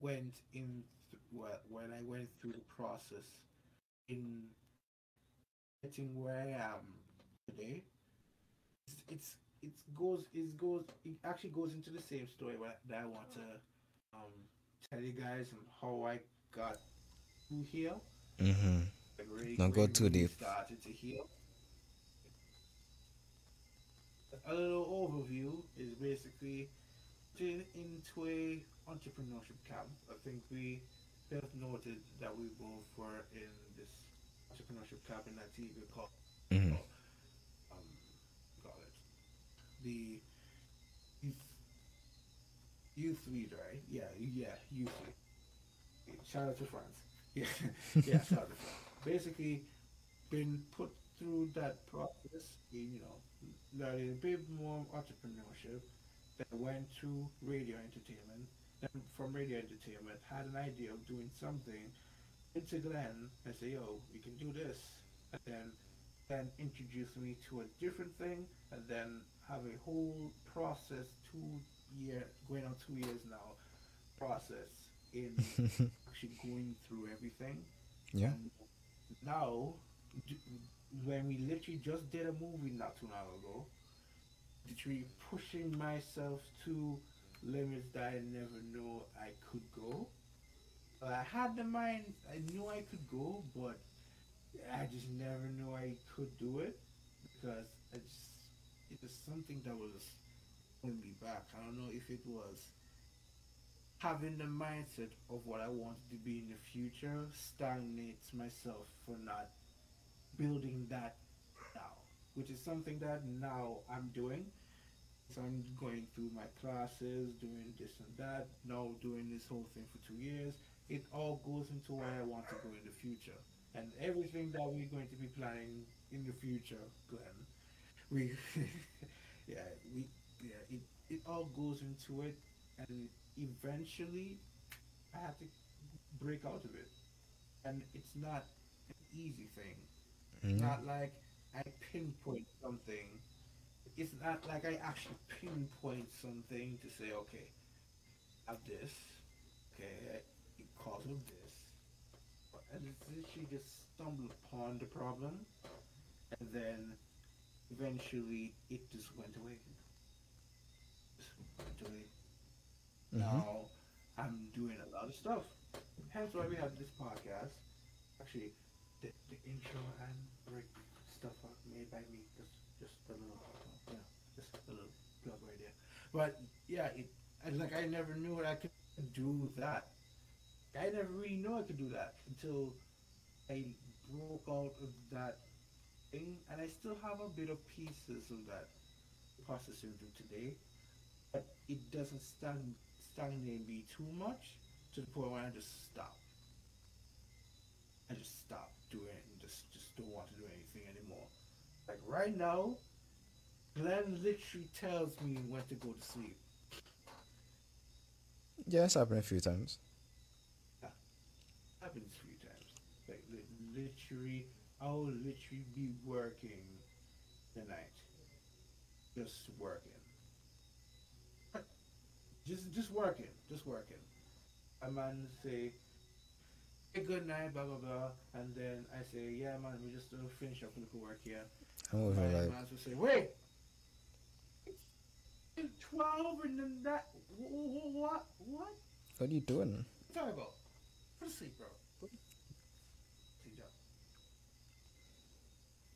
went in th- well, when I went through the process in getting where I am today. It's, it's it goes it goes it actually goes into the same story that I want to um tell you guys and how I got through here. mm-hmm. Like really, Don't go really, too really deep. Started to heal. A little overview is basically getting into a entrepreneurship camp. I think we both noted that we both were in this entrepreneurship camp in Antigua called Mm-hmm. um call it the youth youth lead, right? Yeah, yeah, youth lead. shout out to France. Yeah, yeah, shout out to France. Basically, been put through that process, in, you know, learning a bit more entrepreneurship. Then went to radio entertainment. Then from radio entertainment, had an idea of doing something. Went to Glenn and say, "Yo, we can do this," and then then introduce me to a different thing, and then have a whole process, two year, going on two years now, process in actually going through everything. Yeah. And now, when we literally just did a movie not too long ago, literally pushing myself to limits that I never knew I could go. I had the mind, I knew I could go, but I just never knew I could do it because I just, it was something that was holding me back. I don't know if it was having the mindset of what I wanted to be in the future stagnates myself for not building that now, which is something that now I'm doing. So I'm going through my classes, doing this and that, now doing this whole thing for two years. It all goes into where I want to go in the future. And everything that we're going to be planning in the future, Glenn, we, yeah, we, yeah, it, it all goes into it. And eventually, I have to break out of it. And it's not an easy thing. Mhm. not like I pinpoint something. It's not like I actually pinpoint something to say, okay, I have this, okay, it causes of this. And it's literally just stumble upon the problem, and then eventually it just went away. Just went away. Mhm. Now I'm doing a lot of stuff. Hence why we have this podcast. Actually, the, the intro and break stuff are made by me. Just just a little, know, just a little plug right there. But yeah, it and like I never knew what I could do that. I never really knew I could do that until I broke out of that thing, and I still have a bit of pieces of that process syndrome today but it doesn't stagn stagnate me too much to the point where I just stop. I just stop doing it and just just don't want to do anything anymore. Like right now, Glenn literally tells me when to go to sleep. Yeah, it's happened a few times. Happens a few times. Like literally, I'll literally be working the night, just working. Just just working, just working. A man say, good night, blah blah blah, and then I say, yeah, man, we just uh, finish up a little work here. I'm over My like, man will say, wait, it's twelve and then that, wh- wh- what, what? what are you doing? Talk about. Go to sleep, bro. Sleep. down.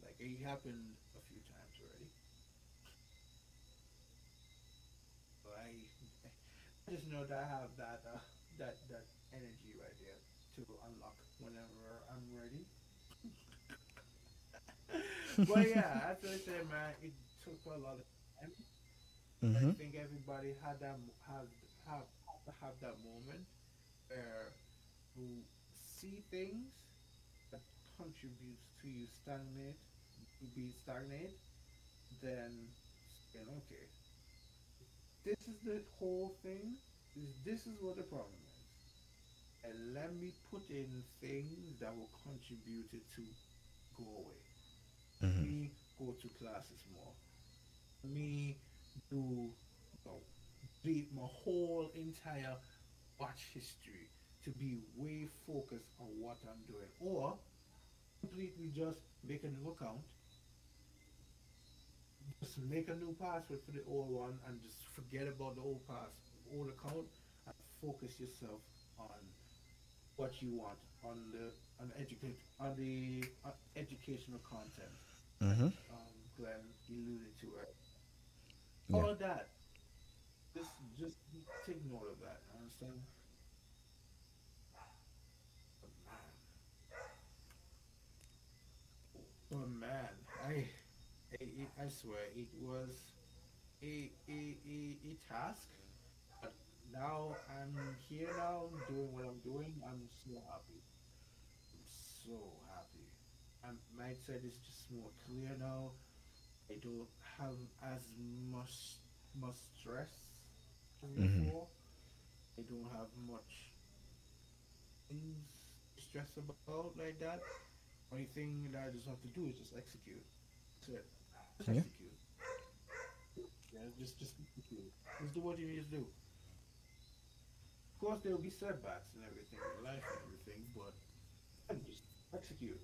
Like it happened a few times already. But I, I just know that I have that uh, that that energy right to unlock whenever I'm ready. but yeah, as I said, man, it took a lot of time. I Mm-hmm. think everybody had that mo- have have have to have that moment where you see things that contributes to you stagnate, to be stagnate, then then okay. This is the whole thing. This, this is what the problem is. And let me put in things that will contribute it to go away Mm-hmm. me go to classes more. Me do you know, read my whole entire watch history to be way focused on what I'm doing. Or completely just make a new account. Just make a new password for the old one and just forget about the old pass old account and focus yourself on what you want on the on the educate on the uh, educational content Mm-hmm. um, Glenn alluded to it. Yeah. All of that. Just, just take note of that. Understand? But man, man, I, I, I swear it was a, a, a, a task. Now I'm here now doing what I'm doing. I'm so happy. I'm so happy. My mindset is just more clear now. I don't have as much much stress as Mhm. before. I don't have much things to stress about like that. Only thing that I just have to do is just execute. That's it. Just Yeah. execute. Yeah, just just execute. Just do what you need to do. Of course, there will be setbacks and everything in life and everything, but and just execute.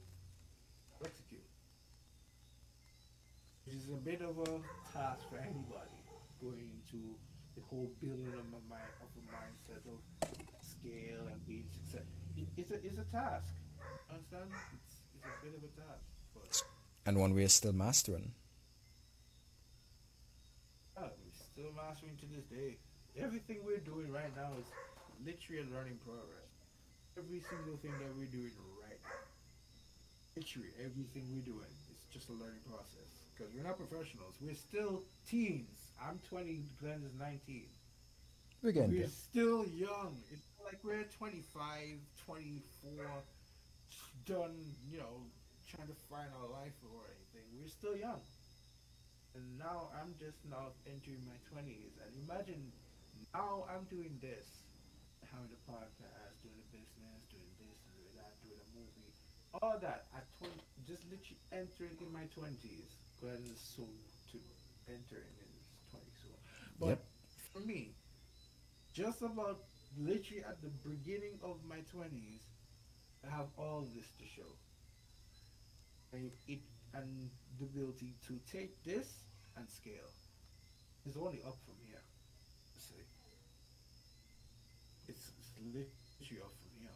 Execute. Which is a bit of a task for anybody going into the whole building of a mind of a mindset of scale and being success. It- It's a it's a task. Understand? It's it's a bit of a task, but And one we're still mastering. uh, we're still mastering to this day. Everything we're doing right now is literally a learning progress. Every single thing that we're doing right now, literally everything we're doing is just a learning process. Because we're not professionals. We're still teens. I'm 20. Glenn is 19. We're getting We're there. still young. It's not like we're 25, 24, done, you know, trying to find our life or anything. We're still young. And now I'm just now entering my 20s. And imagine now I'm doing this, having a podcast, doing a business, doing this, doing that, doing a movie. All that at 20, just literally entering in my 20s. Glenn is soon to enter in his 20s. So. But Yep. for me, just about literally at the beginning of my 20s, I have all this to show. And it and the ability to take this and scale is only up from here. It's, it's literally up from here.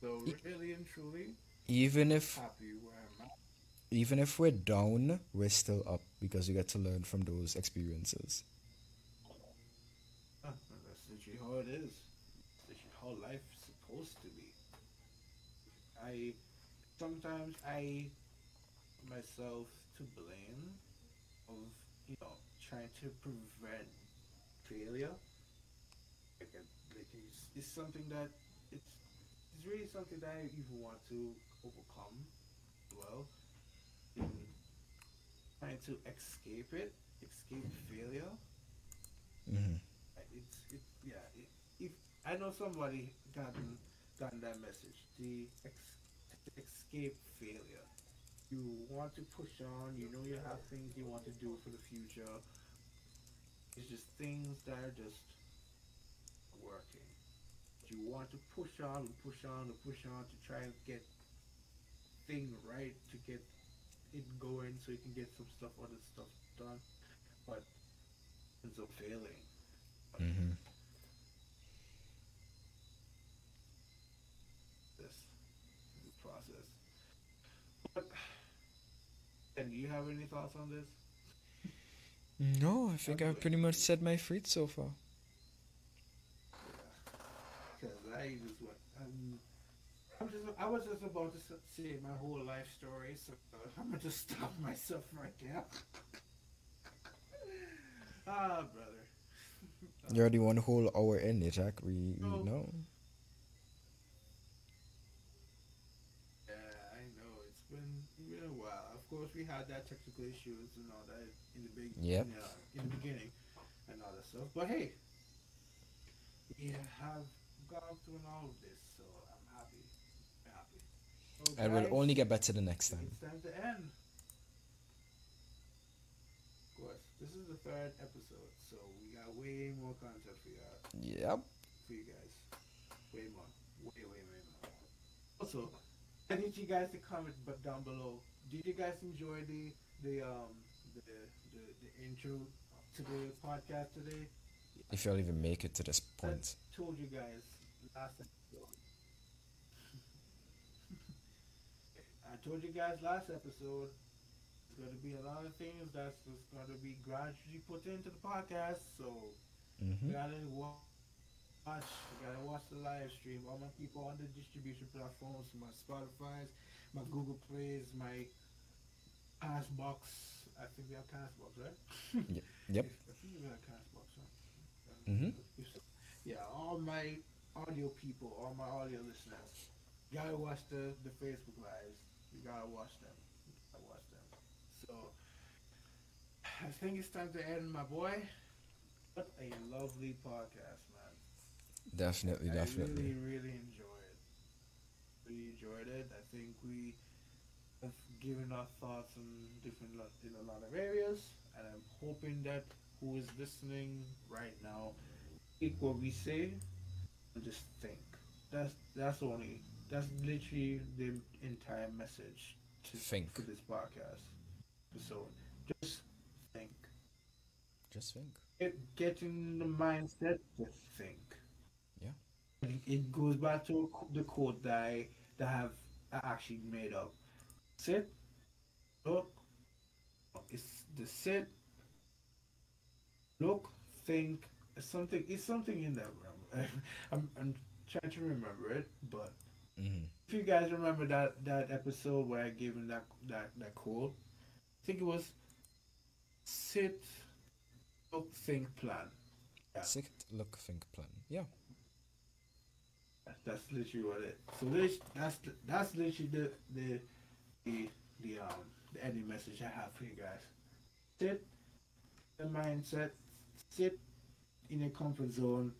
So really and truly Even if happy where I'm at. even if we're down, we're still up because we get to learn from those experiences. That's literally how it is. That's how life's supposed to be. I sometimes I myself to blame of you know trying to prevent failure. Like, it's, something that it's it's really something that I even want to overcome. Well, in trying to escape it, escape failure. hmm It's it yeah. It, if I know somebody gotten gotten that message, the ex, escape failure. You want to push on. You know you have things you want to do for the future. It's just things that are just working. You want to push on and push on and push on to try and get thing right to get it going so you can get some stuff other stuff done, but ends up failing. Mm-hmm. this this process. But, and do you have any thoughts on this? No, I think I've pretty much said my freed so far. Because I just went. Um, I'm just. I was just about to say my whole life story, so I'm gonna just stop myself right now. ah, brother. You're already one whole hour in it, Jack. We, we No. know. Yeah, I know. It's been, been a while. Of course, we had that technical issues and all that in the big, Yep. in, uh, in the beginning, and all that stuff. But hey, we have gone through all of this, so I'm happy. I'm happy. So And we'll only get better the next time. It's time to end. Of course, this is the third episode, so we got way more content for you, Yep. for you guys. Way more. Way, way, way more. Also, I need you guys to comment but down below. Did you guys enjoy the the um the the, the intro to the podcast today? If you'll even make it to this I point. told you guys episode. I told you guys last episode. There's going to be a lot of things that's just going to be gradually put into the podcast. So you hmm gotta watch. You gotta watch the live stream. All my people on the distribution platforms, my Spotify's, my Google Plays, my Castbox. I think we have Castbox, right? Yep. I think we have Castbox, right? Mhm. Yeah, all my audio people, all my audio listeners, you gotta watch the, the Facebook lives. You gotta watch them. You gotta watch them. So, I think it's time to end, my boy. What a lovely podcast, man. Definitely, I definitely. really, really enjoyed it. Really enjoyed it. I think we have given our thoughts on different in a lot of areas, and I'm hoping that who is listening right now take what we say just think. That's that's only that's literally the entire message to Think. for this podcast episode. Just think. Just think. Get, get in the mindset to think. Yeah. It- It goes back to the quote that I, that I have actually made up. Sit, look, it's the sit, look, think. It's something. It's something in that realm. I'm, I'm trying to remember it, but hmm if you guys remember that that episode where I gave him that that that quote, I think it was sit, look, think, plan. Yeah. Sit, look, think, plan. Yeah. That's literally what it. So this, that's that's literally the the the the um the ending message I have for you guys. Sit the mindset, sit in your comfort zone,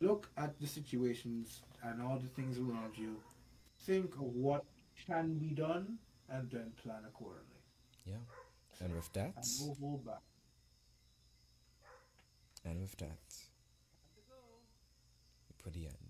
look at the situations and all the things around you, think of what can be done, and then plan accordingly. Yeah. And with that, And no hold back. and with that, we put the end.